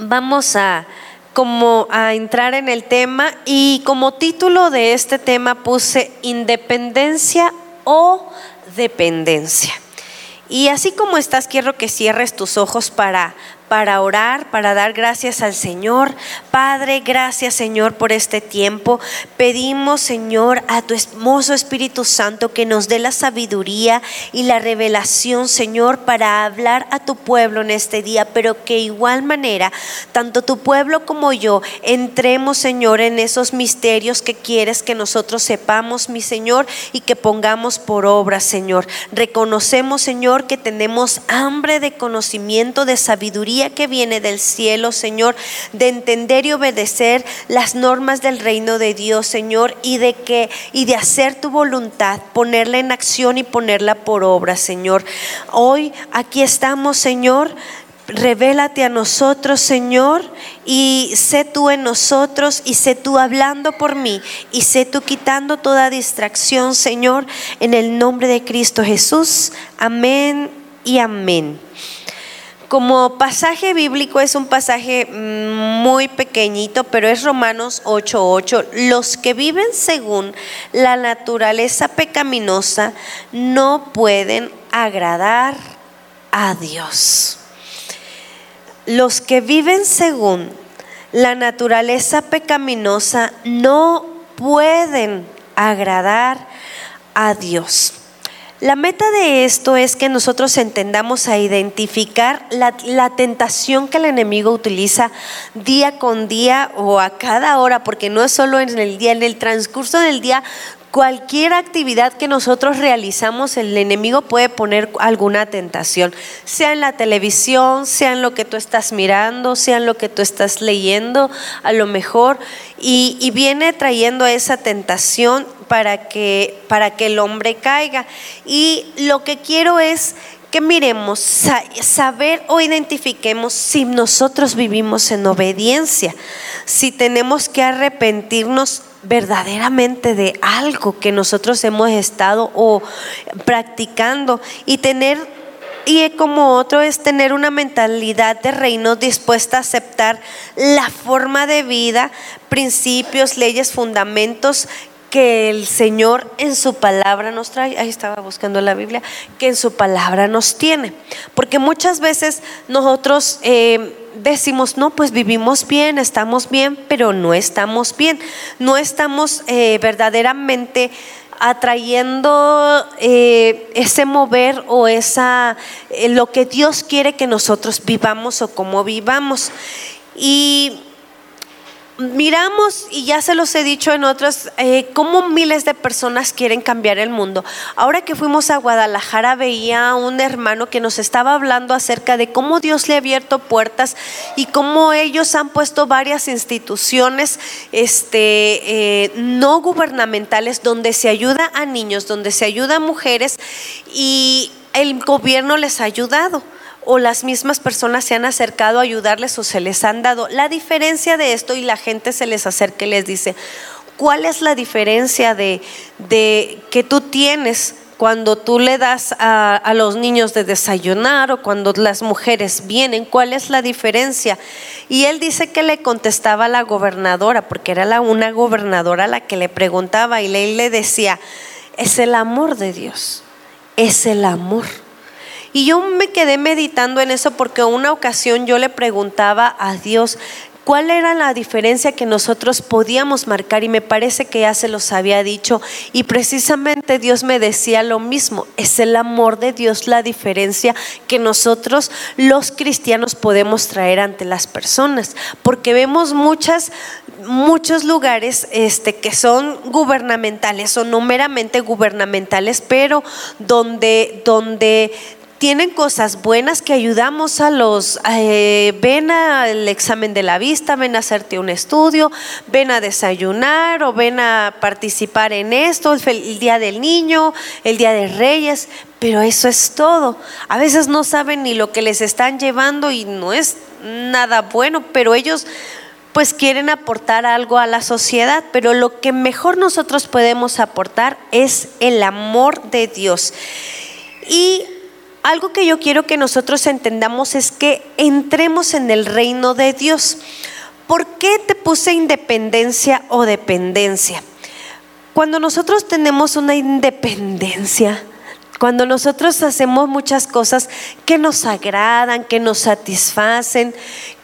vamos a como a entrar en el tema y como título de este tema puse independencia o dependencia. Y así como estás, quiero que cierres tus ojos para para orar, para dar gracias al Señor. Padre, gracias Señor por este tiempo. Pedimos Señor a tu hermoso Espíritu Santo que nos dé la sabiduría y la revelación Señor para hablar a tu pueblo en este día, pero que igual manera, tanto tu pueblo como yo, entremos Señor en esos misterios que quieres que nosotros sepamos, mi Señor, y que pongamos por obra, Señor. Reconocemos Señor que tenemos hambre de conocimiento, de sabiduría que viene del cielo, Señor, de entender y obedecer las normas del reino de Dios, Señor, y de que y de hacer tu voluntad, ponerla en acción y ponerla por obra, Señor. Hoy aquí estamos, Señor, Revélate a nosotros, Señor, y sé tú en nosotros, y sé tú hablando por mí, y sé tú quitando toda distracción, Señor, en el nombre de Cristo Jesús. Amén y amén. Como pasaje bíblico es un pasaje mm, muy pequeñito, pero es Romanos 8:8. Los que viven según la naturaleza pecaminosa no pueden agradar a Dios. Los que viven según la naturaleza pecaminosa no pueden agradar a Dios. La meta de esto es que nosotros entendamos a identificar la, tentación que el enemigo utiliza día con día o a cada hora, porque no es solo en el día, en el transcurso del día Cualquier actividad que nosotros realizamos, el enemigo puede poner alguna tentación, sea en la televisión, sea en lo que tú estás mirando, sea en lo que tú estás leyendo, a lo mejor, y, y viene trayendo esa tentación para que, para que el hombre caiga. Y lo que quiero es que miremos, saber o identifiquemos si nosotros vivimos en obediencia, si tenemos que arrepentirnos verdaderamente de algo que nosotros hemos estado o practicando y tener y como otro es tener una mentalidad de reino dispuesta a aceptar la forma de vida, principios, leyes, fundamentos que el Señor en su palabra nos trae, ahí estaba buscando la Biblia, que en su palabra nos tiene. Porque muchas veces nosotros eh, decimos, no, pues vivimos bien, estamos bien, pero no estamos bien, no estamos eh, verdaderamente atrayendo eh, ese mover o esa lo que Dios quiere que nosotros vivamos o como vivamos. Y miramos, y ya se los he dicho en otros, eh, cómo miles de personas quieren cambiar el mundo. Ahora que fuimos a Guadalajara veía un hermano que nos estaba hablando acerca de cómo Dios le ha abierto puertas y cómo ellos han puesto varias instituciones este, eh, no gubernamentales donde se ayuda a niños, donde se ayuda a mujeres y el gobierno les ha ayudado o las mismas personas se han acercado a ayudarles o se les han dado. La diferencia de esto y la gente se les acerca y les dice, ¿cuál es la diferencia de, de que tú tienes cuando tú le das a, a, los niños de desayunar o cuando las mujeres vienen, ¿cuál es la diferencia? Y él dice que le contestaba a la gobernadora, porque era la, una gobernadora la que le preguntaba y él le decía, es el amor de Dios, es el amor. Y yo me quedé meditando en eso porque una ocasión yo le preguntaba a Dios, cuál era la diferencia que nosotros podíamos marcar y me parece que ya se los había dicho. Y precisamente Dios me decía lo mismo, es el amor de Dios la diferencia que nosotros los cristianos podemos traer ante las personas, porque vemos muchas muchos lugares este, que son gubernamentales o no meramente gubernamentales, pero donde, donde tienen cosas buenas que ayudamos a los, eh, ven al examen de la vista, ven a hacerte un estudio, ven a desayunar o ven a participar en esto, el día del niño, el día de Reyes, pero eso es todo. A veces no saben ni lo que les están llevando y no es nada bueno, pero ellos pues quieren aportar algo a la sociedad, pero lo que mejor nosotros podemos aportar es el amor de Dios. Y algo que yo quiero que nosotros entendamos es que entremos en el reino de Dios. ¿Por qué te puse independencia o dependencia? Cuando nosotros tenemos una independencia, cuando nosotros hacemos muchas cosas que nos agradan, que nos satisfacen,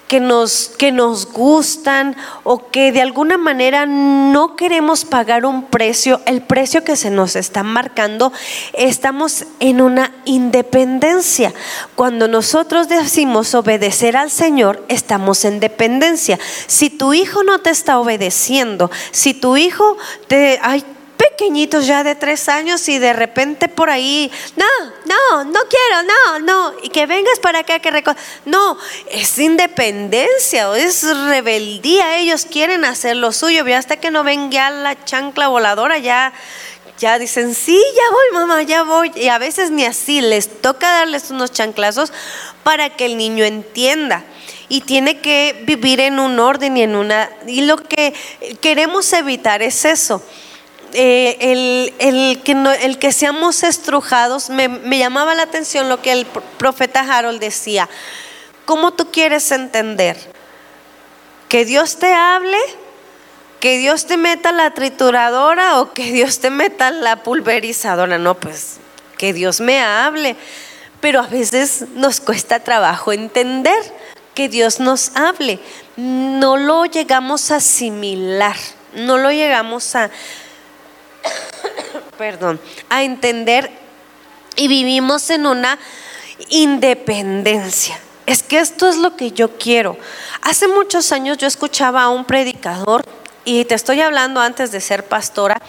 que nos, que nos gustan o que de alguna manera no queremos pagar un precio, el precio que se nos está marcando, estamos en una independencia. Cuando nosotros decimos obedecer al Señor, estamos en dependencia. Si tu hijo no te está obedeciendo, si tu hijo te, ay, pequeñitos ya de tres años y de repente por ahí, no, no, no quiero, no, no, y que vengas para acá que No, es independencia, es rebeldía, ellos quieren hacer lo suyo, y hasta que no ven ya la chancla voladora, ya, ya dicen, sí, ya voy, mamá, ya voy, y a veces ni así, les toca darles unos chanclazos para que el niño entienda. Y tiene que vivir en un orden y en una... Y lo que queremos evitar es eso, eh, el, que el que seamos estrujados, me, me llamaba la atención lo que el profeta Harold decía. ¿Cómo tú quieres entender? ¿Que Dios te hable? ¿Que Dios te meta la trituradora o que Dios te meta la pulverizadora? No, pues que Dios me hable. Pero a veces nos cuesta trabajo entender que Dios nos hable. No lo llegamos a asimilar, no lo llegamos a, perdón, a entender y vivimos en una independencia. Es que esto es lo que yo quiero. Hace muchos años yo escuchaba a un predicador, y te estoy hablando antes de ser pastora,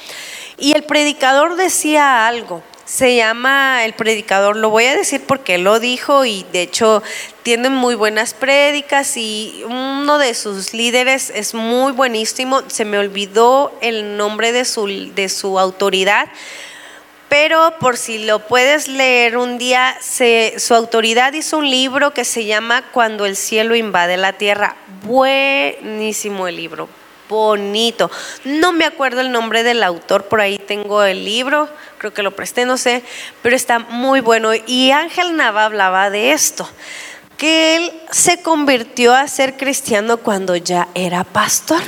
y el predicador decía algo, se llama El Predicador, lo voy a decir porque lo dijo y de hecho tiene muy buenas prédicas y uno de sus líderes es muy buenísimo, se me olvidó el nombre de su, de su autoridad, pero por si lo puedes leer un día, su autoridad hizo un libro que se llama Cuando el cielo invade la tierra. Buenísimo el libro, bonito. No me acuerdo el nombre del autor, por ahí tengo el libro, creo que lo presté, no sé, pero está muy bueno. Y Ángel Nava hablaba de esto, que él se convirtió a ser cristiano cuando ya era pastor.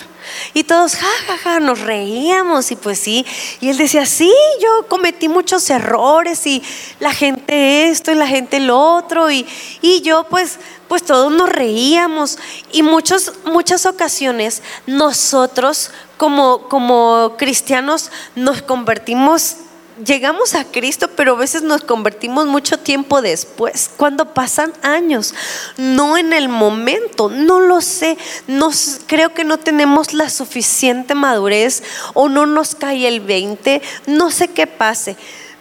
Y todos, jajaja, ja, ja, nos reíamos y pues sí. Y él decía, sí, yo cometí muchos errores y la gente esto y la gente lo otro. Y, y yo pues pues todos nos reíamos y muchos, muchas ocasiones nosotros como, como cristianos nos convertimos llegamos a Cristo, pero a veces nos convertimos mucho tiempo después, cuando pasan años, no en el momento, no lo sé, creo que no tenemos la suficiente madurez o no nos cae el 20, no sé qué pase.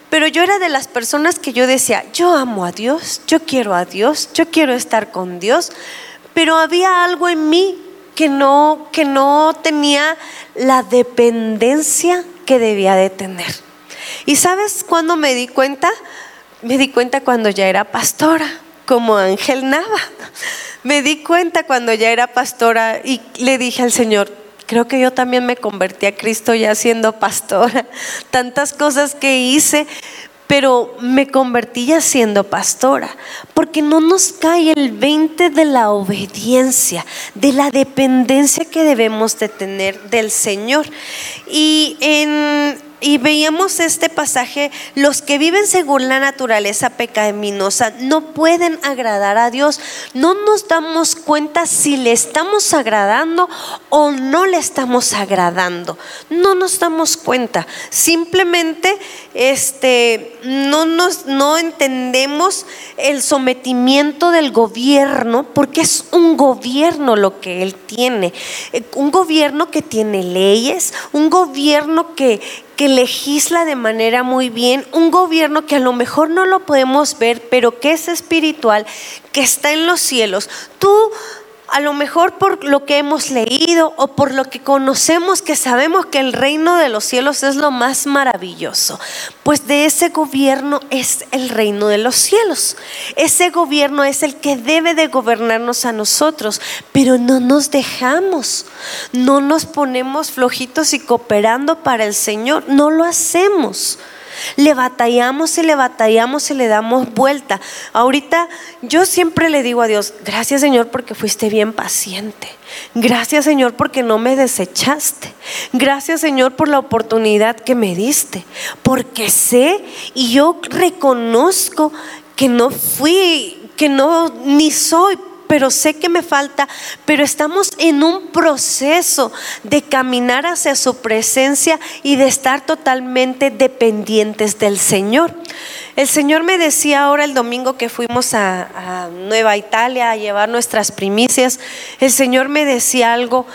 Pero yo era de las personas que yo decía, yo amo a Dios, yo quiero a Dios, yo quiero estar con Dios, pero había algo en mí que no, que no tenía la dependencia que debía de tener. ¿Y sabes cuándo me di cuenta? Me di cuenta cuando ya era pastora, como Ángel Nava. Me di cuenta cuando ya era pastora y le dije al Señor, Creo que yo también me convertí a Cristo ya siendo pastora. Tantas cosas que hice, pero me convertí ya siendo pastora, porque no nos cae el 20 de la obediencia, de la dependencia que debemos de tener del Señor. Y en y veíamos este pasaje, los que viven según la naturaleza pecaminosa no pueden agradar a Dios. No nos damos cuenta si le estamos agradando o no le estamos agradando. No nos damos cuenta. Simplemente este, no, nos, no entendemos el sometimiento del gobierno porque es un gobierno lo que él tiene. Un gobierno que tiene leyes, un gobierno que que legisla de manera muy bien, un gobierno que a lo mejor no lo podemos ver, pero que es espiritual, que está en los cielos. Tú a lo mejor por lo que hemos leído o por lo que conocemos, que sabemos que el reino de los cielos es lo más maravilloso, pues de ese gobierno es el reino de los cielos. Ese gobierno es el que debe de gobernarnos a nosotros, pero no nos dejamos, no nos ponemos flojitos y cooperando para el Señor, no lo hacemos. Le batallamos y le batallamos y le damos vuelta. Ahorita yo siempre le digo a Dios, gracias Señor porque fuiste bien paciente. Gracias Señor porque no me desechaste. Gracias Señor por la oportunidad que me diste. Porque sé y yo reconozco que no fui, que no ni soy pero sé que me falta, pero estamos en un proceso de caminar hacia su presencia y de estar totalmente dependientes del Señor. El Señor me decía ahora el domingo que fuimos a, Nueva Italia a llevar nuestras primicias, el Señor me decía algo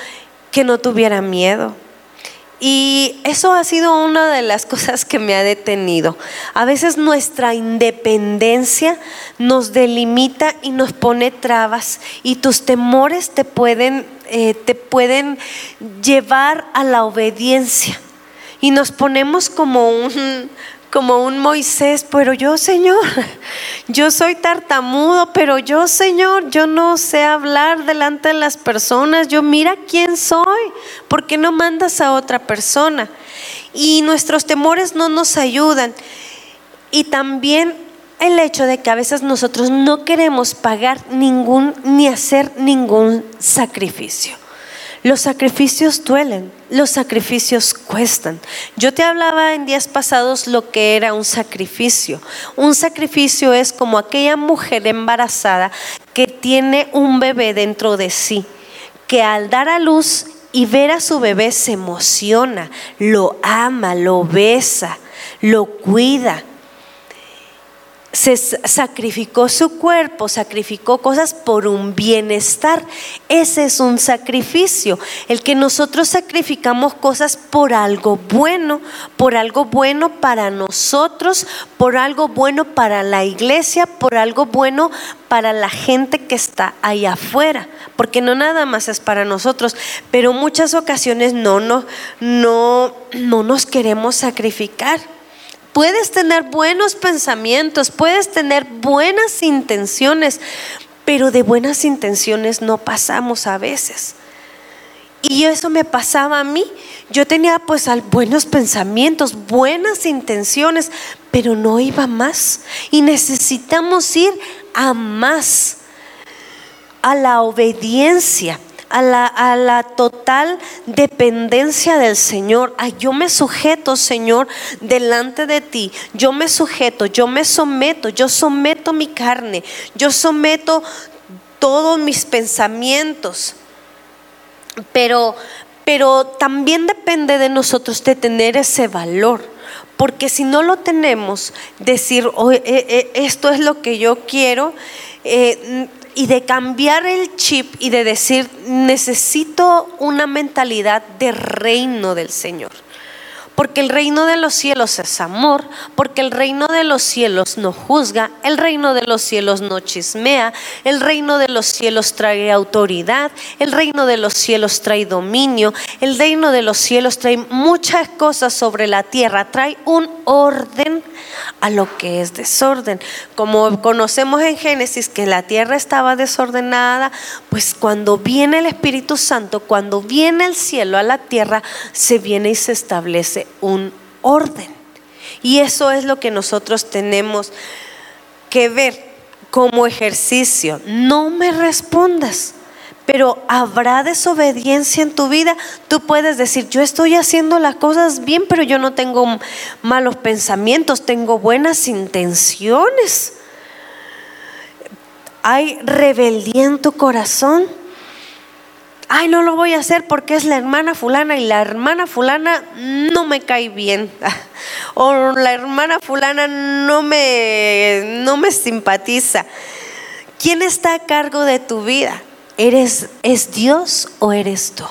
que no tuviera miedo y eso ha sido una de las cosas que me ha detenido. A veces nuestra independencia nos delimita y nos pone trabas y tus temores te pueden, eh, te pueden llevar a la obediencia. Y nos ponemos como un, como un Moisés, pero yo, Señor, yo soy tartamudo, pero yo, Señor, yo no sé hablar delante de las personas, yo mira quién soy, ¿por qué no mandas a otra persona? Y nuestros temores no nos ayudan. Y también el hecho de que a veces nosotros no queremos pagar ningún ni hacer ningún sacrificio. Los sacrificios duelen, los sacrificios cuestan. Yo te hablaba en días pasados lo que era un sacrificio. Un sacrificio es como aquella mujer embarazada que tiene un bebé dentro de sí, que al dar a luz y ver a su bebé se emociona, lo ama, lo besa, lo cuida se sacrificó su cuerpo, sacrificó cosas por un bienestar. Ese es un sacrificio. El que nosotros sacrificamos cosas por algo bueno, por algo bueno para nosotros, por algo bueno para la iglesia, por algo bueno para la gente que está allá afuera, porque no nada más es para nosotros, pero muchas ocasiones no, no, no, no nos queremos sacrificar. Puedes tener buenos pensamientos, puedes tener buenas intenciones, pero de buenas intenciones no pasamos a veces. Y eso me pasaba a mí. Yo tenía pues buenos pensamientos, buenas intenciones, pero no iba más. Y necesitamos ir a más, a la obediencia a la, total dependencia del Señor. Yo me sujeto, Señor, delante de ti. Yo me sujeto, yo me someto, yo someto mi carne, yo someto todos mis pensamientos. Pero, pero también depende de nosotros de tener ese valor. Porque si no lo tenemos, decir, eh, eh, esto es lo que yo quiero, eh, y de cambiar el chip y de decir, necesito una mentalidad de reino del Señor. Porque el reino de los cielos es amor, porque el reino de los cielos no juzga, el reino de los cielos no chismea, el reino de los cielos trae autoridad, el reino de los cielos trae dominio, el reino de los cielos trae muchas cosas sobre la tierra, trae un orden a lo que es desorden. Como conocemos en Génesis que la tierra estaba desordenada, pues cuando viene el Espíritu Santo, cuando viene el cielo a la tierra, se viene y se establece un orden. Y eso es lo que nosotros tenemos que ver como ejercicio. No me respondas pero habrá desobediencia en tu vida. Tú puedes decir, yo estoy haciendo las cosas bien, pero yo no tengo malos pensamientos, tengo buenas intenciones. Hay rebeldía en tu corazón. Ay, no lo voy a hacer porque es la hermana fulana y la hermana fulana no me cae bien. o la hermana fulana no me, no me simpatiza. ¿Quién está a cargo de tu vida? ¿Eres, ¿Es Dios o eres tú?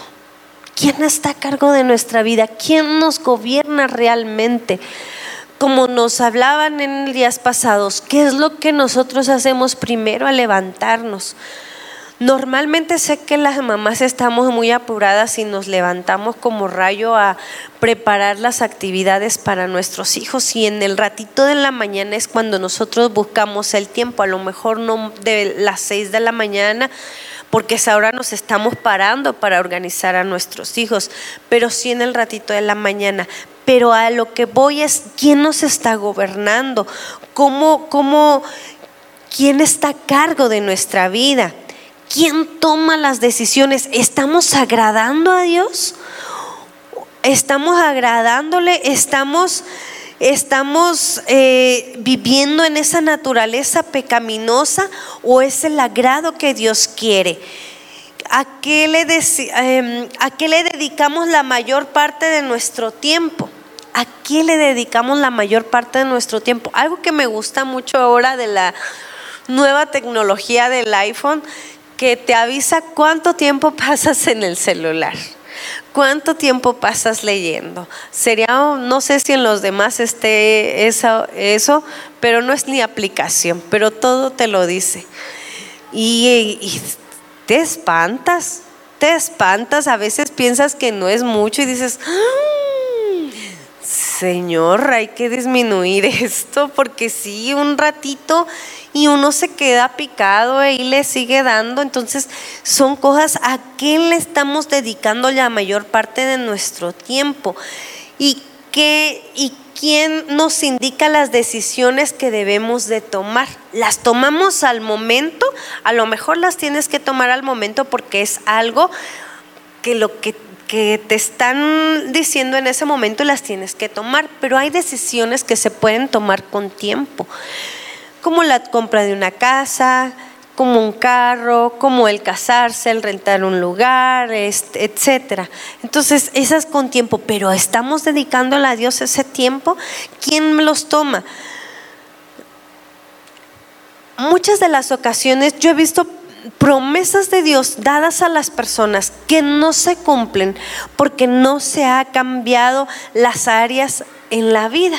¿Quién está a cargo de nuestra vida? ¿Quién nos gobierna realmente? Como nos hablaban en días pasados, ¿qué es lo que nosotros hacemos primero al levantarnos? Normalmente sé que las mamás estamos muy apuradas y nos levantamos como rayo a preparar las actividades para nuestros hijos y en el ratito de la mañana es cuando nosotros buscamos el tiempo, a lo mejor no de las seis de la mañana, porque ahora nos estamos parando para organizar a nuestros hijos, pero sí en el ratito de la mañana. pero a lo que voy es quién nos está gobernando, cómo, cómo, quién está a cargo de nuestra vida, quién toma las decisiones. ¿Estamos agradando a Dios? ¿Estamos agradándole? ¿Estamos ¿Estamos eh, viviendo en esa naturaleza pecaminosa o es el agrado que Dios quiere? ¿A le em, ¿A qué le dedicamos la mayor parte de nuestro tiempo? ¿A qué le dedicamos la mayor parte de nuestro tiempo? Algo que me gusta mucho ahora de la nueva tecnología del iPhone, que te avisa cuánto tiempo pasas en el celular. ¿Cuánto tiempo pasas leyendo? Sería, no sé si en los demás esté eso, pero no es ni aplicación, pero todo te lo dice. Y, te espantas, te espantas, a veces piensas que no es mucho y dices, ¡Ah! Señor, hay que disminuir esto porque sí, un ratito y uno se queda picado y le sigue dando. Entonces son cosas a qué le estamos dedicando la mayor parte de nuestro tiempo y qué y quién nos indica las decisiones que debemos de tomar. Las tomamos al momento, a lo mejor las tienes que tomar al momento porque es algo que lo que que te están diciendo en ese momento las tienes que tomar, pero hay decisiones que se pueden tomar con tiempo como la compra de una casa, como un carro, como el casarse, el rentar un lugar, etcétera. Entonces, esas con tiempo, pero estamos dedicándole a Dios ese tiempo. ¿Quién los toma? Muchas de las ocasiones yo he visto promesas de Dios dadas a las personas que no se cumplen porque no se ha cambiado las áreas en la vida.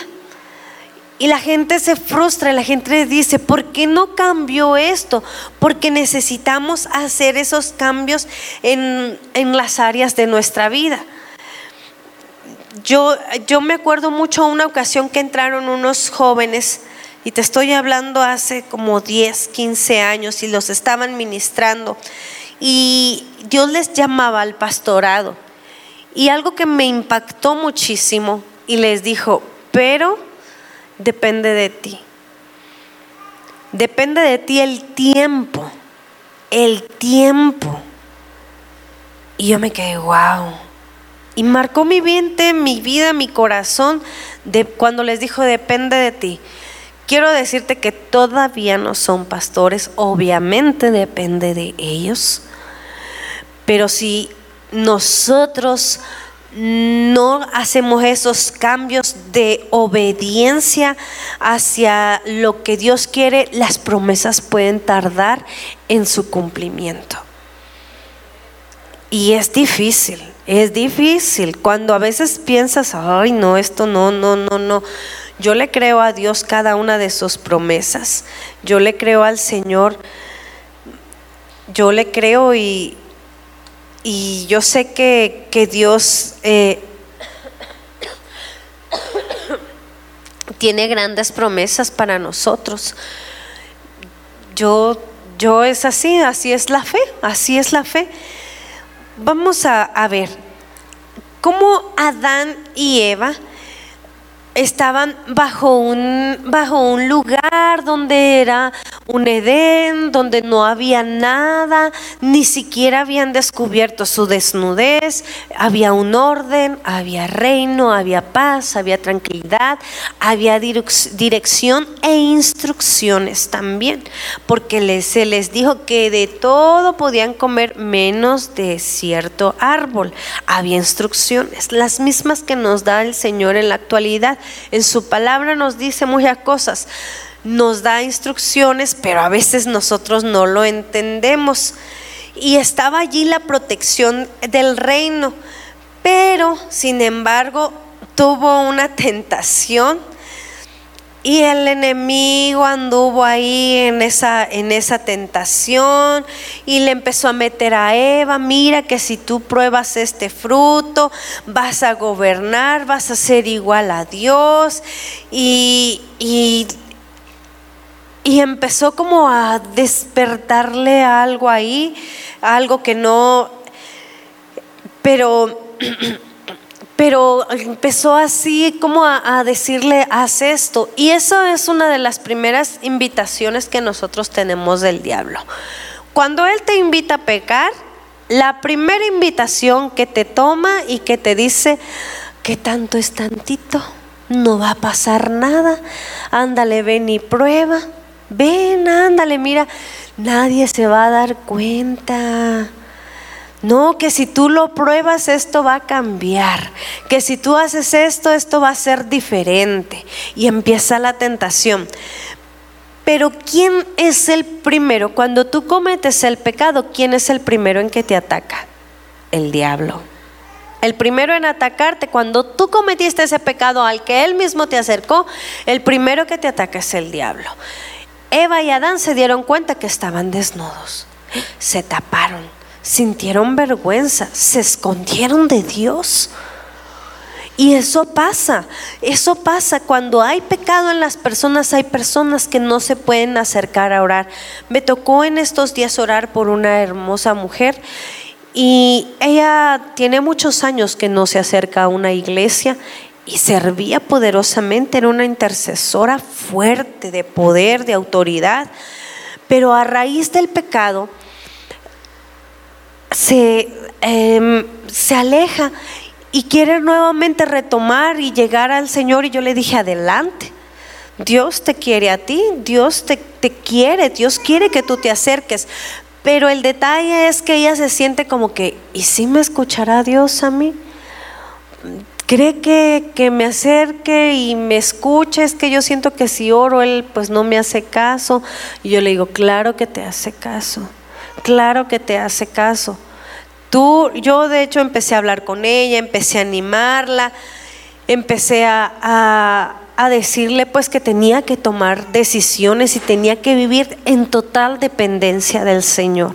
Y la gente se frustra, la gente dice, ¿por qué no cambió esto? Porque necesitamos hacer esos cambios en, las áreas de nuestra vida. Yo, yo me acuerdo mucho una ocasión que entraron unos jóvenes, y te estoy hablando hace como 10, 15 años, y los estaban ministrando, y Dios les llamaba al pastorado. Y algo que me impactó muchísimo, y les dijo, pero depende de ti. Depende de ti el tiempo, el tiempo. Y yo me quedé, wow. Y marcó mi mente, mi vida, mi corazón, de cuando les dijo, depende de ti. Quiero decirte que todavía no son pastores, obviamente depende de ellos. Pero si nosotros no hacemos esos cambios de obediencia hacia lo que Dios quiere, las promesas pueden tardar en su cumplimiento. Y es difícil, es difícil. Cuando a veces piensas, ay, no, esto no, no, no, no. Yo le creo a Dios cada una de sus promesas. Yo le creo al Señor. Yo le creo y, y yo sé que, Dios eh, tiene grandes promesas para nosotros. Yo, yo es así, así es la fe, así es la fe. Vamos a, a ver cómo Adán y Eva estaban bajo un, bajo un lugar donde era un Edén, donde no había nada, ni siquiera habían descubierto su desnudez, había un orden, había reino, había paz, había tranquilidad, había dirección e instrucciones también, porque se les dijo que de todo podían comer menos de cierto árbol. Había instrucciones, las mismas que nos da el Señor en la actualidad en su palabra nos dice muchas cosas, nos da instrucciones, pero a veces nosotros no lo entendemos. Y estaba allí la protección del reino, pero sin embargo tuvo una tentación y el enemigo anduvo ahí en esa, en esa tentación y le empezó a meter a Eva, mira que si tú pruebas este fruto, vas a gobernar, vas a ser igual a Dios. Y, y, y empezó como a despertarle algo ahí, algo que no, pero pero empezó así como a, decirle, haz esto. Y eso es una de las primeras invitaciones que nosotros tenemos del diablo. Cuando Él te invita a pecar, la primera invitación que te toma y que te dice, que tanto es tantito? No va a pasar nada. Ándale, ven y prueba. Ven, ándale, mira, nadie se va a dar cuenta. No, que si tú lo pruebas esto va a cambiar, que si tú haces esto, esto va a ser diferente. Y empieza la tentación. Pero ¿quién es el primero? Cuando tú cometes el pecado, ¿quién es el primero en que te ataca? El diablo. El primero en atacarte, cuando tú cometiste ese pecado al que él mismo te acercó, el primero que te ataca es el diablo. Eva y Adán se dieron cuenta que estaban desnudos, se taparon, sintieron vergüenza, se escondieron de Dios. Y eso pasa, eso pasa cuando hay pecado en las personas, hay personas que no se pueden acercar a orar. Me tocó en estos días orar por una hermosa mujer y ella tiene muchos años que no se acerca a una iglesia y servía poderosamente, era una intercesora fuerte de poder, de autoridad, pero a raíz del pecado se, em, se aleja y quiere nuevamente retomar y llegar al Señor y yo le dije, adelante. Dios te quiere a ti, Dios te, te, quiere, Dios quiere que tú te acerques. Pero el detalle es que ella se siente como que, ¿y si me escuchará Dios a mí? ¿Cree que, que me acerque y me escuche? Es que yo siento que si oro, Él pues no me hace caso. Y yo le digo, claro que te hace caso, claro que te hace caso. Tú, yo de hecho empecé a hablar con ella, empecé a animarla, empecé a, a, decirle pues que tenía que tomar decisiones y tenía que vivir en total dependencia del Señor.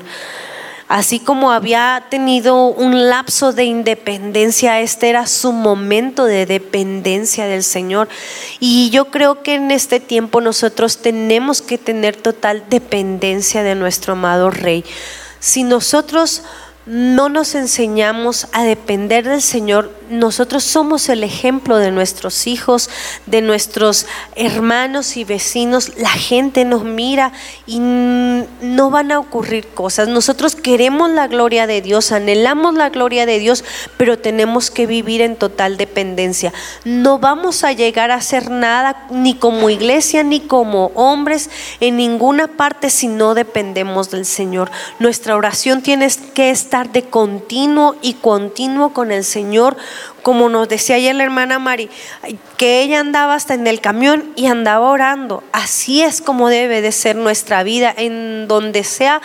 Así como había tenido un lapso de independencia, este era su momento de dependencia del Señor. Y yo creo que en este tiempo nosotros tenemos que tener total dependencia de nuestro amado Rey. Si nosotros no nos enseñamos a depender del Señor, nosotros somos el ejemplo de nuestros hijos, de nuestros hermanos y vecinos. La gente nos mira y no van a ocurrir cosas. Nosotros queremos la gloria de Dios, anhelamos la gloria de Dios, pero tenemos que vivir en total dependencia. No vamos a llegar a hacer nada ni como iglesia ni como hombres en ninguna parte si no dependemos del Señor. Nuestra oración tiene que estar de continuo y continuo con el Señor, como nos decía ayer la hermana Mari, que ella andaba hasta en el camión y andaba orando. Así es como debe de ser nuestra vida, en donde sea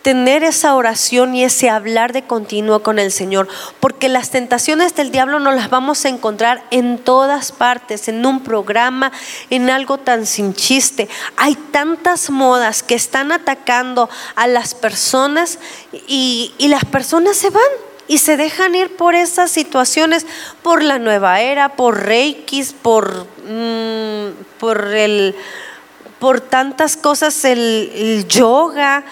tener esa oración y ese hablar de continuo con el Señor, porque las tentaciones del diablo no las vamos a encontrar en todas partes, en un programa, en algo tan sin chiste. Hay tantas modas que están atacando a las personas y, y las personas se van y se dejan ir por esas situaciones, por la nueva era, por reikis, por, mm, por el por tantas cosas el, yoga,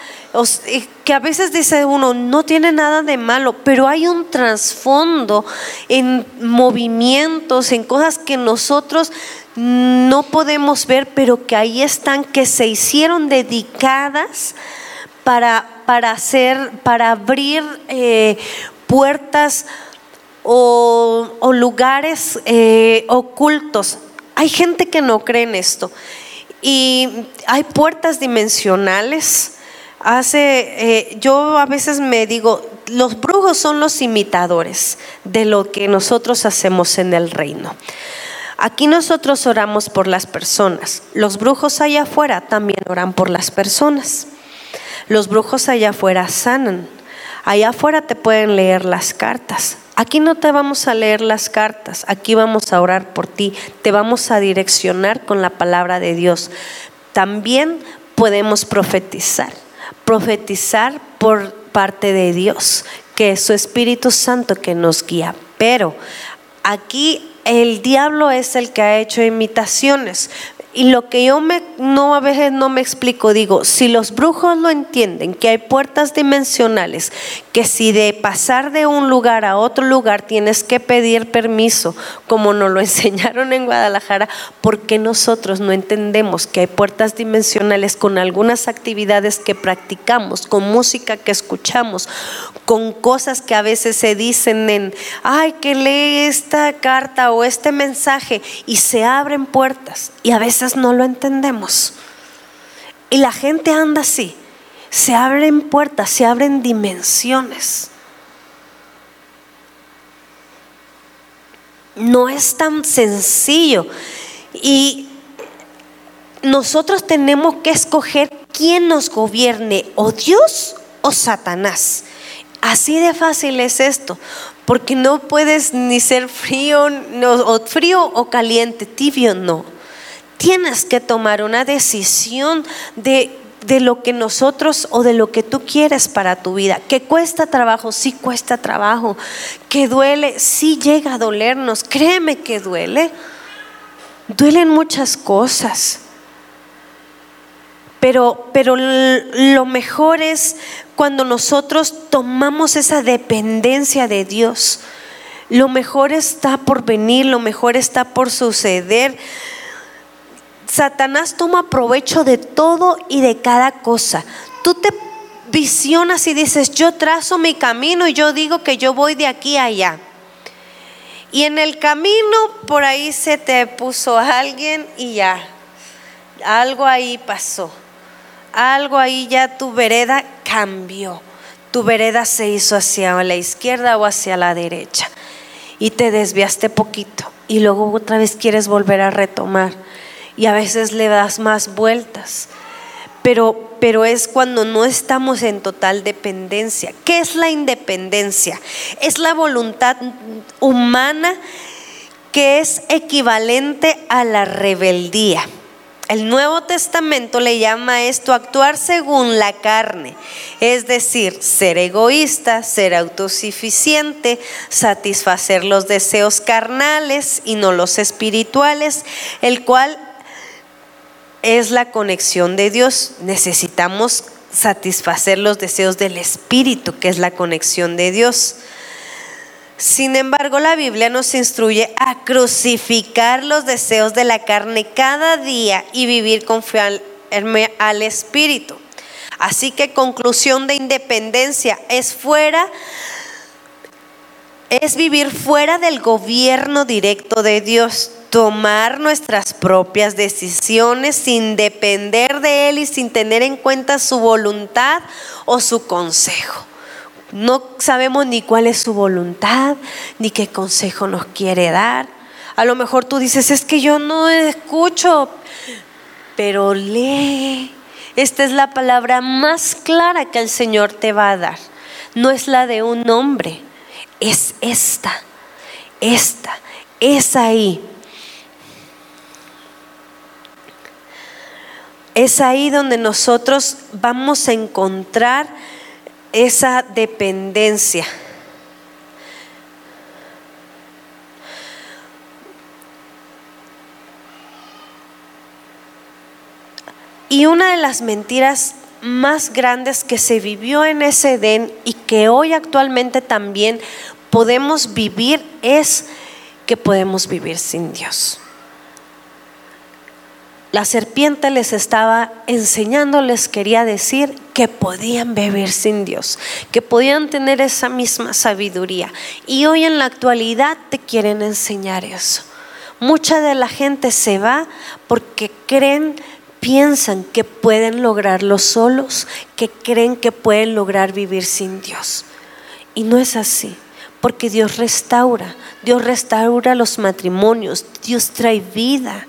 que a veces dice uno, no tiene nada de malo, pero hay un trasfondo en movimientos, en cosas que nosotros no podemos ver, pero que ahí están, que se hicieron dedicadas para, para hacer, para abrir eh, puertas o, lugares eh, ocultos. Hay gente que no cree en esto. Y hay puertas dimensionales. Hace, eh, yo a veces me digo, los brujos son los imitadores de lo que nosotros hacemos en el reino. Aquí nosotros oramos por las personas. Los brujos allá afuera también oran por las personas. Los brujos allá afuera sanan. Allá afuera te pueden leer las cartas. Aquí no te vamos a leer las cartas, aquí vamos a orar por ti, te vamos a direccionar con la palabra de Dios. También podemos profetizar, profetizar por parte de Dios, que es su Espíritu Santo que nos guía. Pero aquí el diablo es el que ha hecho imitaciones. Y lo que yo me, no a veces no me explico, digo, si los brujos lo entienden, que hay puertas dimensionales, que si de pasar de un lugar a otro lugar tienes que pedir permiso, como nos lo enseñaron en Guadalajara, ¿por qué nosotros no entendemos que hay puertas dimensionales con algunas actividades que practicamos, con música que escuchamos, con cosas que a veces se dicen en, ay, que lee esta carta o este mensaje y se abren puertas y a veces no lo entendemos. Y la gente anda así. Se abren puertas, se abren dimensiones. No es tan sencillo. Y nosotros tenemos que escoger quién nos gobierne, o Dios o Satanás. Así de fácil es esto, porque no puedes ni ser frío, o frío o caliente, tibio no tienes que tomar una decisión de, lo que nosotros o de lo que tú quieres para tu vida. Que cuesta trabajo, sí cuesta trabajo. Que duele, sí llega a dolernos. Créeme que duele. Duelen muchas cosas. Pero, pero lo mejor es cuando nosotros tomamos esa dependencia de Dios. Lo mejor está por venir, lo mejor está por suceder. Satanás toma provecho de todo y de cada cosa. Tú te visionas y dices, yo trazo mi camino y yo digo que yo voy de aquí a allá. Y en el camino por ahí se te puso alguien y ya, algo ahí pasó. Algo ahí ya tu vereda cambió. Tu vereda se hizo hacia la izquierda o hacia la derecha. Y te desviaste poquito. Y luego otra vez quieres volver a retomar y a veces le das más vueltas. Pero, pero es cuando no estamos en total dependencia. ¿Qué es la independencia? Es la voluntad humana que es equivalente a la rebeldía. El Nuevo Testamento le llama esto actuar según la carne, es decir, ser egoísta, ser autosuficiente, satisfacer los deseos carnales y no los espirituales, el cual es la conexión de Dios. Necesitamos satisfacer los deseos del Espíritu, que es la conexión de Dios. Sin embargo, la Biblia nos instruye a crucificar los deseos de la carne cada día y vivir confiable al Espíritu. Así que conclusión de independencia es fuera es vivir fuera del gobierno directo de Dios tomar nuestras propias decisiones sin depender de Él y sin tener en cuenta su voluntad o su consejo. No sabemos ni cuál es su voluntad, ni qué consejo nos quiere dar. A lo mejor tú dices, es que yo no escucho, pero lee. Esta es la palabra más clara que el Señor te va a dar. No es la de un hombre, es esta, esta, es ahí. Es ahí donde nosotros vamos a encontrar esa dependencia. Y una de las mentiras más grandes que se vivió en ese Edén y que hoy actualmente también podemos vivir es que podemos vivir sin Dios. La serpiente les estaba enseñando, les quería decir que podían beber sin Dios, que podían tener esa misma sabiduría. Y hoy en la actualidad te quieren enseñar eso. Mucha de la gente se va porque creen, piensan que pueden lograrlo solos, que creen que pueden lograr vivir sin Dios. Y no es así porque Dios restaura, Dios restaura los matrimonios, Dios trae vida.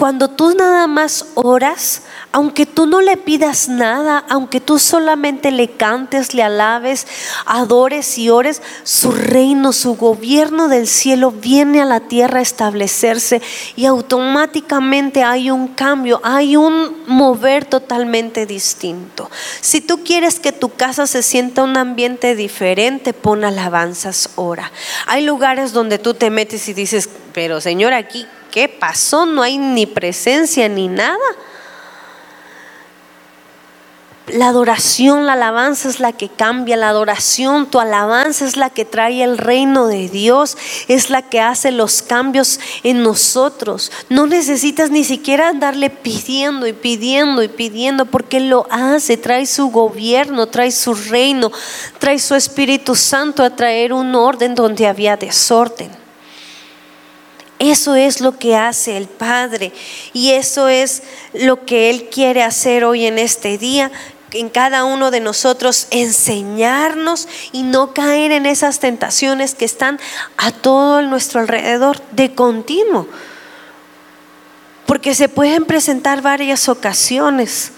Cuando tú nada más oras, aunque tú no le pidas nada, aunque tú solamente le cantes, le alabes, adores y ores, su reino, su gobierno del cielo viene a la tierra a establecerse y automáticamente hay un cambio, hay un mover totalmente distinto. Si tú quieres que tu casa se sienta un ambiente diferente, pon alabanzas, ora. Hay lugares donde tú te metes y dices, pero Señor, aquí ¿qué pasó? No hay ni presencia ni nada. La adoración, la alabanza es la que cambia, la adoración, tu alabanza es la que trae el reino de Dios, es la que hace los cambios en nosotros. No necesitas ni siquiera andarle pidiendo y pidiendo y pidiendo porque lo hace, trae su gobierno, trae su reino, trae su Espíritu Santo a traer un orden donde había desorden. Eso es lo que hace el Padre y eso es lo que Él quiere hacer hoy en este día, en cada uno de nosotros enseñarnos y no caer en esas tentaciones que están a todo nuestro alrededor de continuo. Porque se pueden presentar varias ocasiones.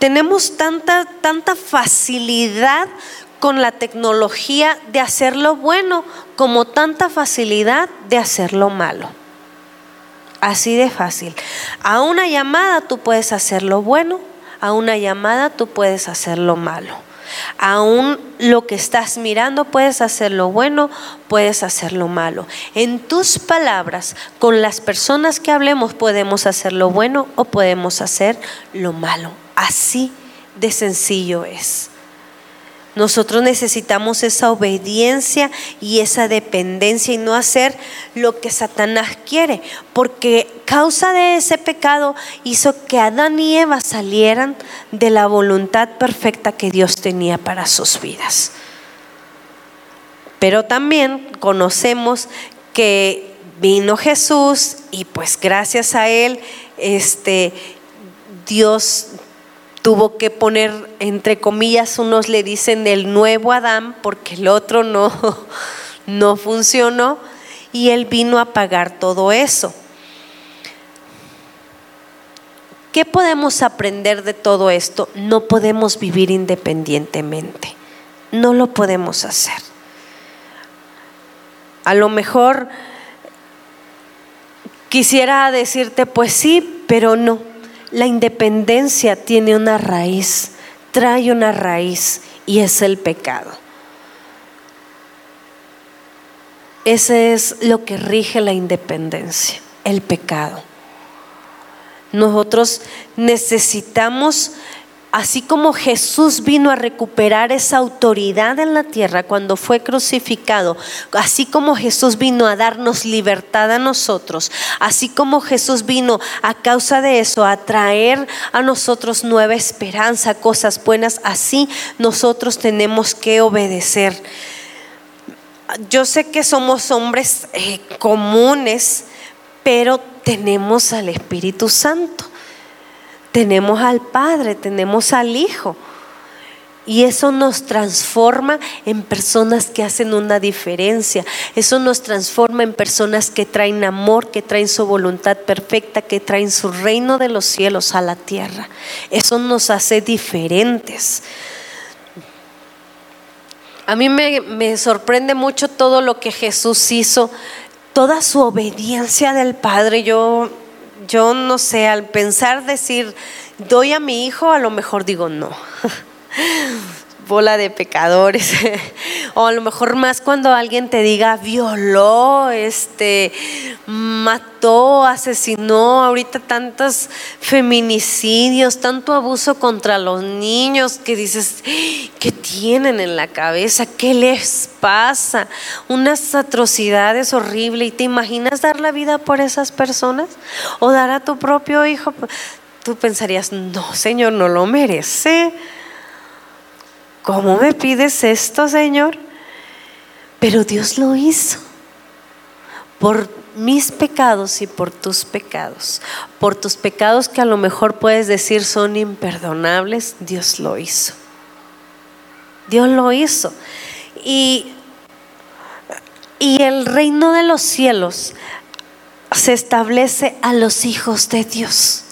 Tenemos tanta, tanta facilidad con la tecnología de hacer lo bueno como tanta facilidad de hacer lo malo. Así de fácil. A una llamada tú puedes hacer lo bueno, a una llamada tú puedes hacer lo malo. Aún lo que estás mirando puedes hacer lo bueno, puedes hacer lo malo. En tus palabras, con las personas que hablemos, podemos hacer lo bueno o podemos hacer lo malo. Así de sencillo es. Nosotros necesitamos esa obediencia y esa dependencia y no hacer lo que Satanás quiere, porque causa de ese pecado hizo que Adán y Eva salieran de la voluntad perfecta que Dios tenía para sus vidas. Pero también conocemos que vino Jesús y pues gracias a él este Dios tuvo que poner, entre comillas, unos le dicen el nuevo Adán, porque el otro no, no funcionó, y él vino a pagar todo eso. ¿Qué podemos aprender de todo esto? No podemos vivir independientemente, no lo podemos hacer. A lo mejor quisiera decirte, pues sí, pero no la independencia tiene una raíz, trae una raíz y es el pecado. Ese es lo que rige la independencia, el pecado. Nosotros necesitamos así como Jesús vino a recuperar esa autoridad en la tierra cuando fue crucificado, así como Jesús vino a darnos libertad a nosotros, así como Jesús vino a causa de eso a traer a nosotros nueva esperanza, cosas buenas, así nosotros tenemos que obedecer. Yo sé que somos hombres eh, comunes, pero tenemos al Espíritu Santo tenemos al Padre, tenemos al Hijo. Y eso nos transforma en personas que hacen una diferencia. Eso nos transforma en personas que traen amor, que traen su voluntad perfecta, que traen su reino de los cielos a la tierra. Eso nos hace diferentes. A mí me, me sorprende mucho todo lo que Jesús hizo, toda su obediencia del Padre. Yo yo no sé, al pensar decir, doy a mi hijo, a lo mejor digo no. Bola de pecadores. O a lo mejor más cuando alguien te diga violó, este, mató, asesinó, ahorita tantos feminicidios, tanto abuso contra los niños que dices, ¿qué tienen en la cabeza? ¿Qué les pasa? Unas atrocidades horribles. ¿Y te imaginas dar la vida por esas personas? ¿O dar a tu propio hijo? Tú pensarías, no, Señor, no lo merece. ¿Cómo me pides esto, Señor? Pero Dios lo hizo por mis pecados y por tus pecados. Por tus pecados que a lo mejor puedes decir son imperdonables, Dios lo hizo. Dios lo hizo. Y, y el reino de los cielos se establece a los hijos de Dios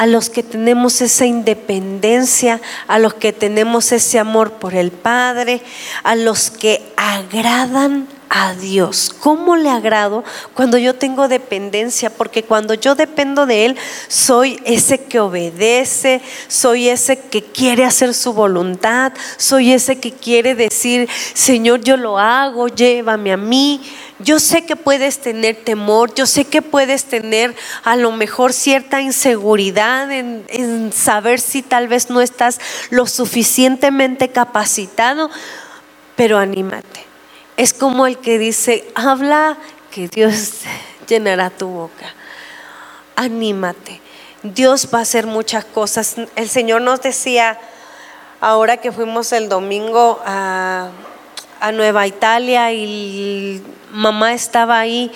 a los que tenemos esa independencia, a los que tenemos ese amor por el Padre, a los que agradan a Dios. ¿Cómo le agrado cuando yo tengo dependencia? Porque cuando yo dependo de Él, soy ese que obedece, soy ese que quiere hacer su voluntad, soy ese que quiere decir, Señor, yo lo hago, llévame a mí. Yo sé que puedes tener temor, yo sé que puedes tener a lo mejor cierta inseguridad en, saber si tal vez no estás lo suficientemente capacitado, pero anímate. Es como el que dice, habla que Dios llenará tu boca. Anímate. Dios va a hacer muchas cosas. El Señor nos decía, ahora que fuimos el domingo a, Nueva Italia y mamá estaba ahí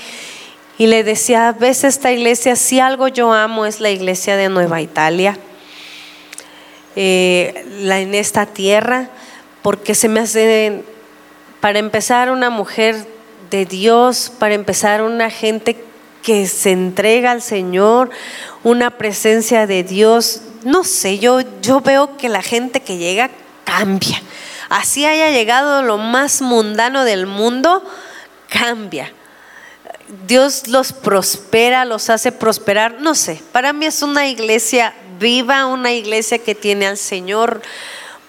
y le decía, ves esta iglesia, si algo yo amo es la iglesia de Nueva Italia, eh, la, en esta tierra, porque se me hace, para empezar, una mujer de Dios, para empezar, una gente que se entrega al Señor, una presencia de Dios. No sé, yo, yo veo que la gente que llega cambia. Así haya llegado lo más mundano del mundo, cambia. Dios los prospera, los hace prosperar. No sé, para mí es una iglesia viva, una iglesia que tiene al Señor.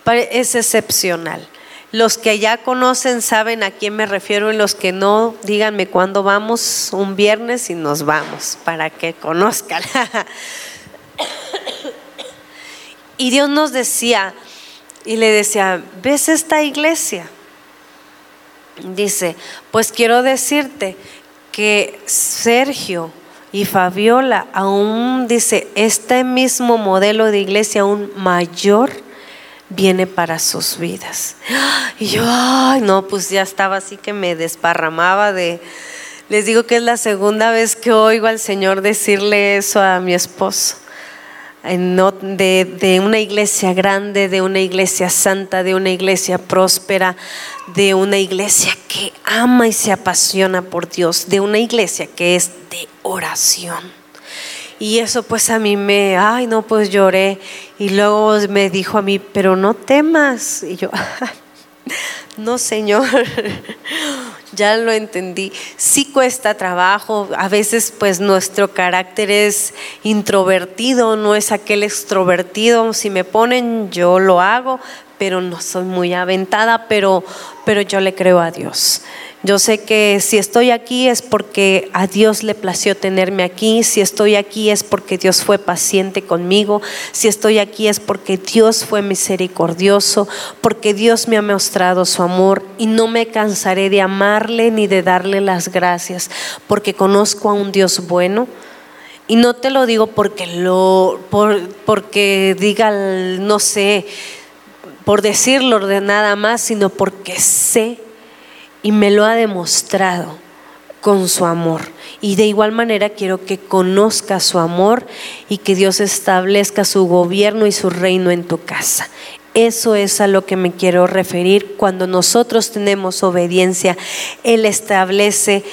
Es excepcional. Los que ya conocen saben a quién me refiero y los que no, díganme cuándo vamos, un viernes y nos vamos, para que conozcan. y Dios nos decía, y le decía, ¿ves esta iglesia? Dice, pues quiero decirte que Sergio y Fabiola aún dice, este mismo modelo de iglesia aún mayor viene para sus vidas. Y yo, ay, no, pues ya estaba así que me desparramaba de... Les digo que es la segunda vez que oigo al Señor decirle eso a mi esposo. De, de, una iglesia grande, de una iglesia santa, de una iglesia próspera, de una iglesia que ama y se apasiona por Dios, de una iglesia que es de oración. Y eso pues a mí me, ay no, pues lloré. Y luego me dijo a mí, pero no temas. Y yo, no Señor, ya lo entendí. Sí cuesta trabajo, a veces pues nuestro carácter es introvertido, no es aquel extrovertido. Si me ponen, yo lo hago, pero no soy muy aventada, pero, pero yo le creo a Dios. Yo sé que si estoy aquí es porque a Dios le plació tenerme aquí, si estoy aquí es porque Dios fue paciente conmigo, si estoy aquí es porque Dios fue misericordioso, porque Dios me ha mostrado su amor. Y no me cansaré de amarle ni de darle las gracias, porque conozco a un Dios bueno. Y no te lo digo porque lo porque diga no sé, por decirlo de nada más, sino porque sé y me lo ha demostrado con su amor. Y de igual manera quiero que conozca su amor y que Dios establezca su gobierno y su reino en tu casa. Eso es a lo que me quiero referir. Cuando nosotros tenemos obediencia, Él establece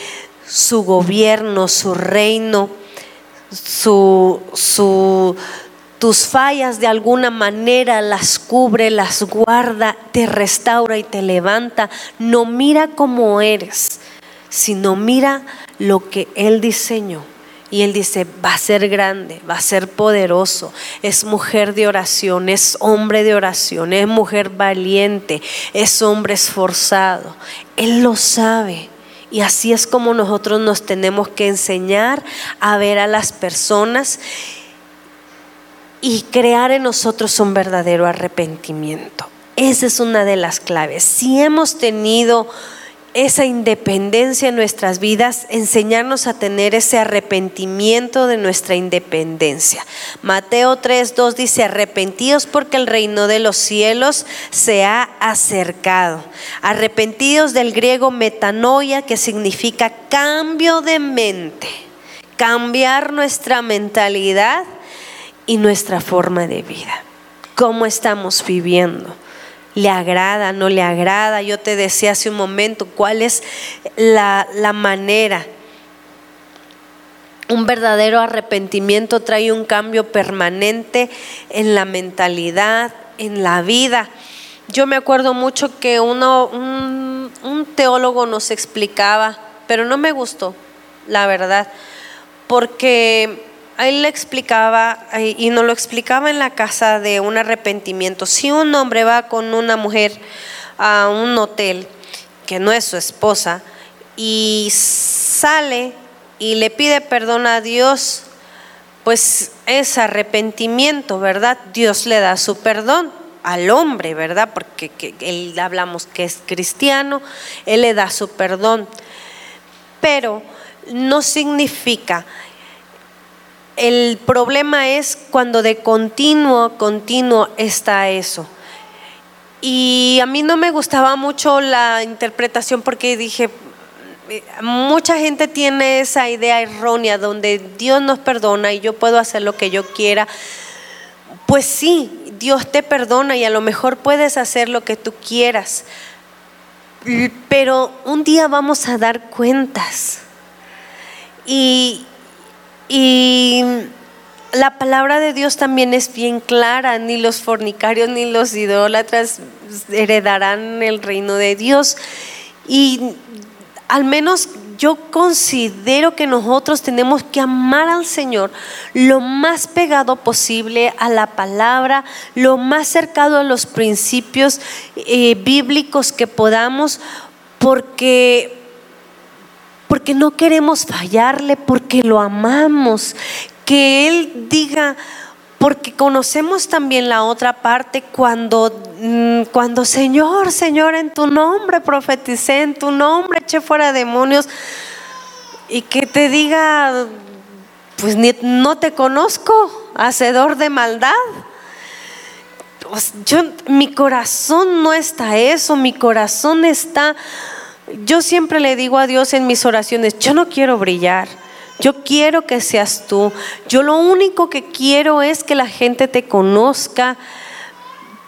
su gobierno, su reino, su, su, tus fallas de alguna manera las cubre, las guarda, te restaura y te levanta. No mira cómo eres, sino mira lo que Él diseñó. Y Él dice, va a ser grande, va a ser poderoso, es mujer de oración, es hombre de oración, es mujer valiente, es hombre esforzado. Él lo sabe. Y así es como nosotros nos tenemos que enseñar a ver a las personas y crear en nosotros un verdadero arrepentimiento. Esa es una de las claves. Si hemos tenido esa independencia en nuestras vidas, enseñarnos a tener ese arrepentimiento de nuestra independencia. Mateo 3:2 dice, arrepentidos porque el reino de los cielos se ha acercado. Arrepentidos del griego metanoia, que significa cambio de mente, cambiar nuestra mentalidad y nuestra forma de vida. ¿Cómo estamos viviendo? ¿Le agrada? ¿No le agrada? Yo te decía hace un momento cuál es la, la manera. Un verdadero arrepentimiento trae un cambio permanente en la mentalidad, en la vida. Yo me acuerdo mucho que uno, un, un teólogo nos explicaba, pero no me gustó, la verdad, porque él le explicaba y nos lo explicaba en la casa de un arrepentimiento. Si un hombre va con una mujer a un hotel que no es su esposa y sale y le pide perdón a Dios, pues es arrepentimiento, ¿verdad? Dios le da su perdón al hombre, ¿verdad? Porque él hablamos que es cristiano, él le da su perdón. Pero no significa el problema es cuando de continuo, continuo está eso. Y a mí no me gustaba mucho la interpretación porque dije, mucha gente tiene esa idea errónea donde Dios nos perdona y yo puedo hacer lo que yo quiera. Pues sí, Dios te perdona y a lo mejor puedes hacer lo que tú quieras. Pero un día vamos a dar cuentas. Y, y la palabra de Dios también es bien clara, ni los fornicarios ni los idólatras heredarán el reino de Dios. Y al menos yo considero que nosotros tenemos que amar al Señor lo más pegado posible a la palabra, lo más cercado a los principios eh, bíblicos que podamos, porque porque no queremos fallarle, porque lo amamos. Que Él diga, porque conocemos también la otra parte cuando, mm, cuando Señor, Señor, en tu nombre profeticé, en tu nombre eché fuera demonios, y que te diga, pues no te conozco, hacedor de maldad. Pues yo, mi corazón no está eso, mi corazón está yo siempre le digo a Dios en mis oraciones, yo no quiero brillar. Yo quiero que seas tú. Yo lo único que quiero es que la gente te conozca.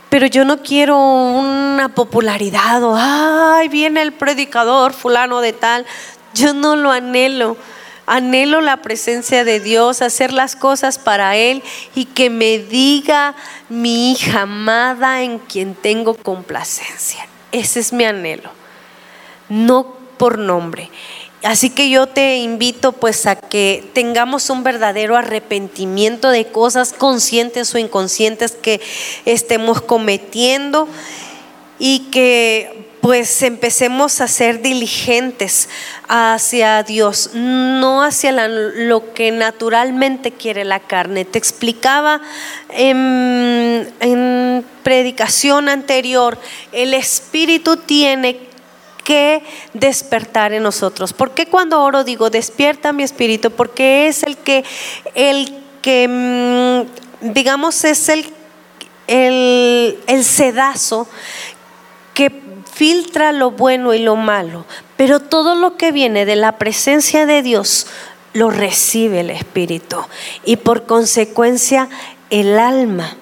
Pero yo no quiero una popularidad o, ay, viene el predicador fulano de tal. Yo no lo anhelo. Anhelo la presencia de Dios, hacer las cosas para Él y que me diga mi hija amada en quien tengo complacencia. Ese es mi anhelo no por nombre. Así que yo te invito pues a que tengamos un verdadero arrepentimiento de cosas conscientes o inconscientes que estemos cometiendo y que pues empecemos a ser diligentes hacia Dios, no hacia lo que naturalmente quiere la carne. Te explicaba en, en predicación anterior, el Espíritu tiene que despertar en nosotros. ¿Por qué cuando oro digo despierta mi espíritu? Porque es el que, el que mm, digamos, es el, el, el sedazo que filtra lo bueno y lo malo. Pero todo lo que viene de la presencia de Dios lo recibe el espíritu y por consecuencia el alma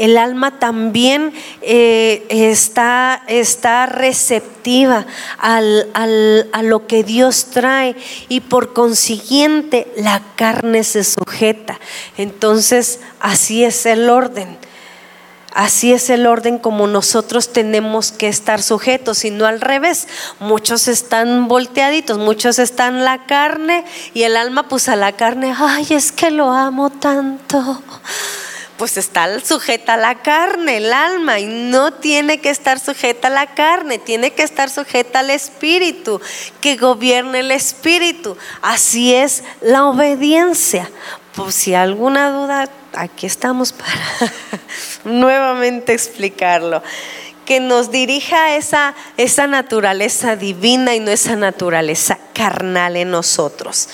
el alma también eh, está, está, receptiva a lo que Dios trae y por consiguiente la carne se sujeta. Entonces, así es el orden. Así es el orden como nosotros tenemos que estar sujetos y no al revés. Muchos están volteaditos, muchos están la carne y el alma pues a la carne, ay, es que lo amo tanto pues está sujeta a la carne, el alma, y no tiene que estar sujeta a la carne, tiene que estar sujeta al espíritu, que gobierne el espíritu. Así es la obediencia. Por si alguna duda, aquí estamos para nuevamente explicarlo que nos dirija esa, esa naturaleza divina y no esa naturaleza carnal en nosotros.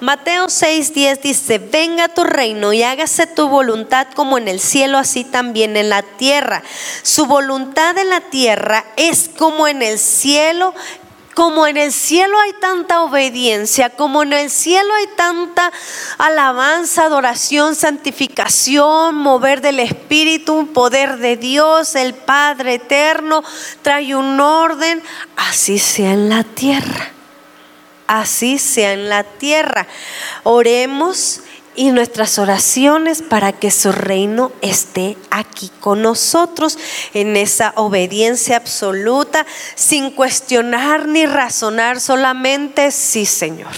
Mateo 6:10 dice, venga tu reino y hágase tu voluntad como en el cielo, así también en la tierra. Su voluntad en la tierra es como en el cielo como en el cielo hay tanta obediencia, como en el cielo hay tanta alabanza, adoración, santificación, mover del Espíritu, un poder de Dios, el Padre eterno, trae un orden, así sea en la tierra, así sea en la tierra. Oremos y nuestras oraciones para que su reino esté aquí con nosotros en esa obediencia absoluta, sin cuestionar ni razonar, solamente sí, Señor.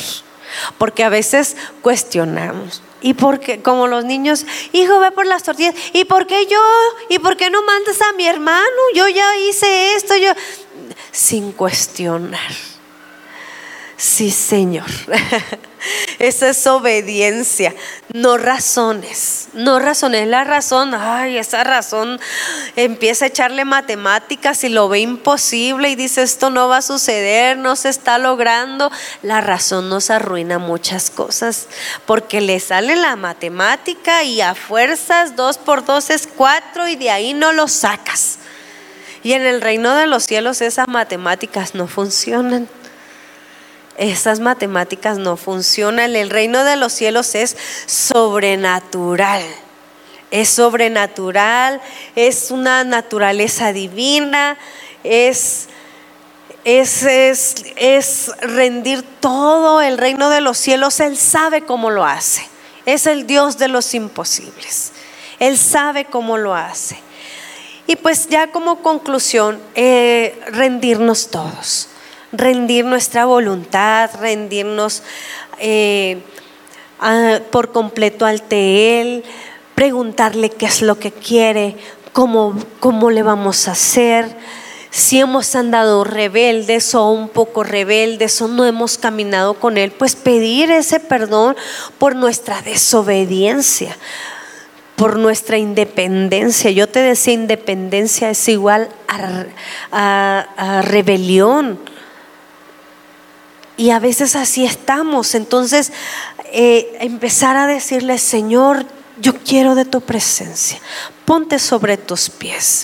Porque a veces cuestionamos. Y porque, como los niños, hijo, ve por las tortillas. ¿Y por qué yo? ¿Y por qué no mandas a mi hermano? Yo ya hice esto, yo. Sin cuestionar Sí, Señor. Esa es obediencia, no razones, no razones. La razón, ay, esa razón empieza a echarle matemáticas y lo ve imposible y dice esto no va a suceder, no se está logrando. La razón nos arruina muchas cosas porque le sale la matemática y a fuerzas dos por dos es cuatro y de ahí no lo sacas. Y en el reino de los cielos esas matemáticas no funcionan. Esas matemáticas no funcionan. El reino de los cielos es sobrenatural. Es sobrenatural, es una naturaleza divina, es, es, es, es rendir todo el reino de los cielos. Él sabe cómo lo hace. Es el Dios de los imposibles. Él sabe cómo lo hace. Y pues ya como conclusión, eh, rendirnos todos, rendir nuestra voluntad, rendirnos eh, por completo ante Él, preguntarle qué es lo que quiere, cómo, cómo le vamos a hacer, si hemos andado rebeldes o un poco rebeldes o no hemos caminado con Él, pues pedir ese perdón por nuestra desobediencia por nuestra independencia. Yo te decía, independencia es igual a, rebelión. Y a veces así estamos. Entonces, eh, empezar a decirle, Señor, yo quiero de tu presencia. Ponte sobre tus pies.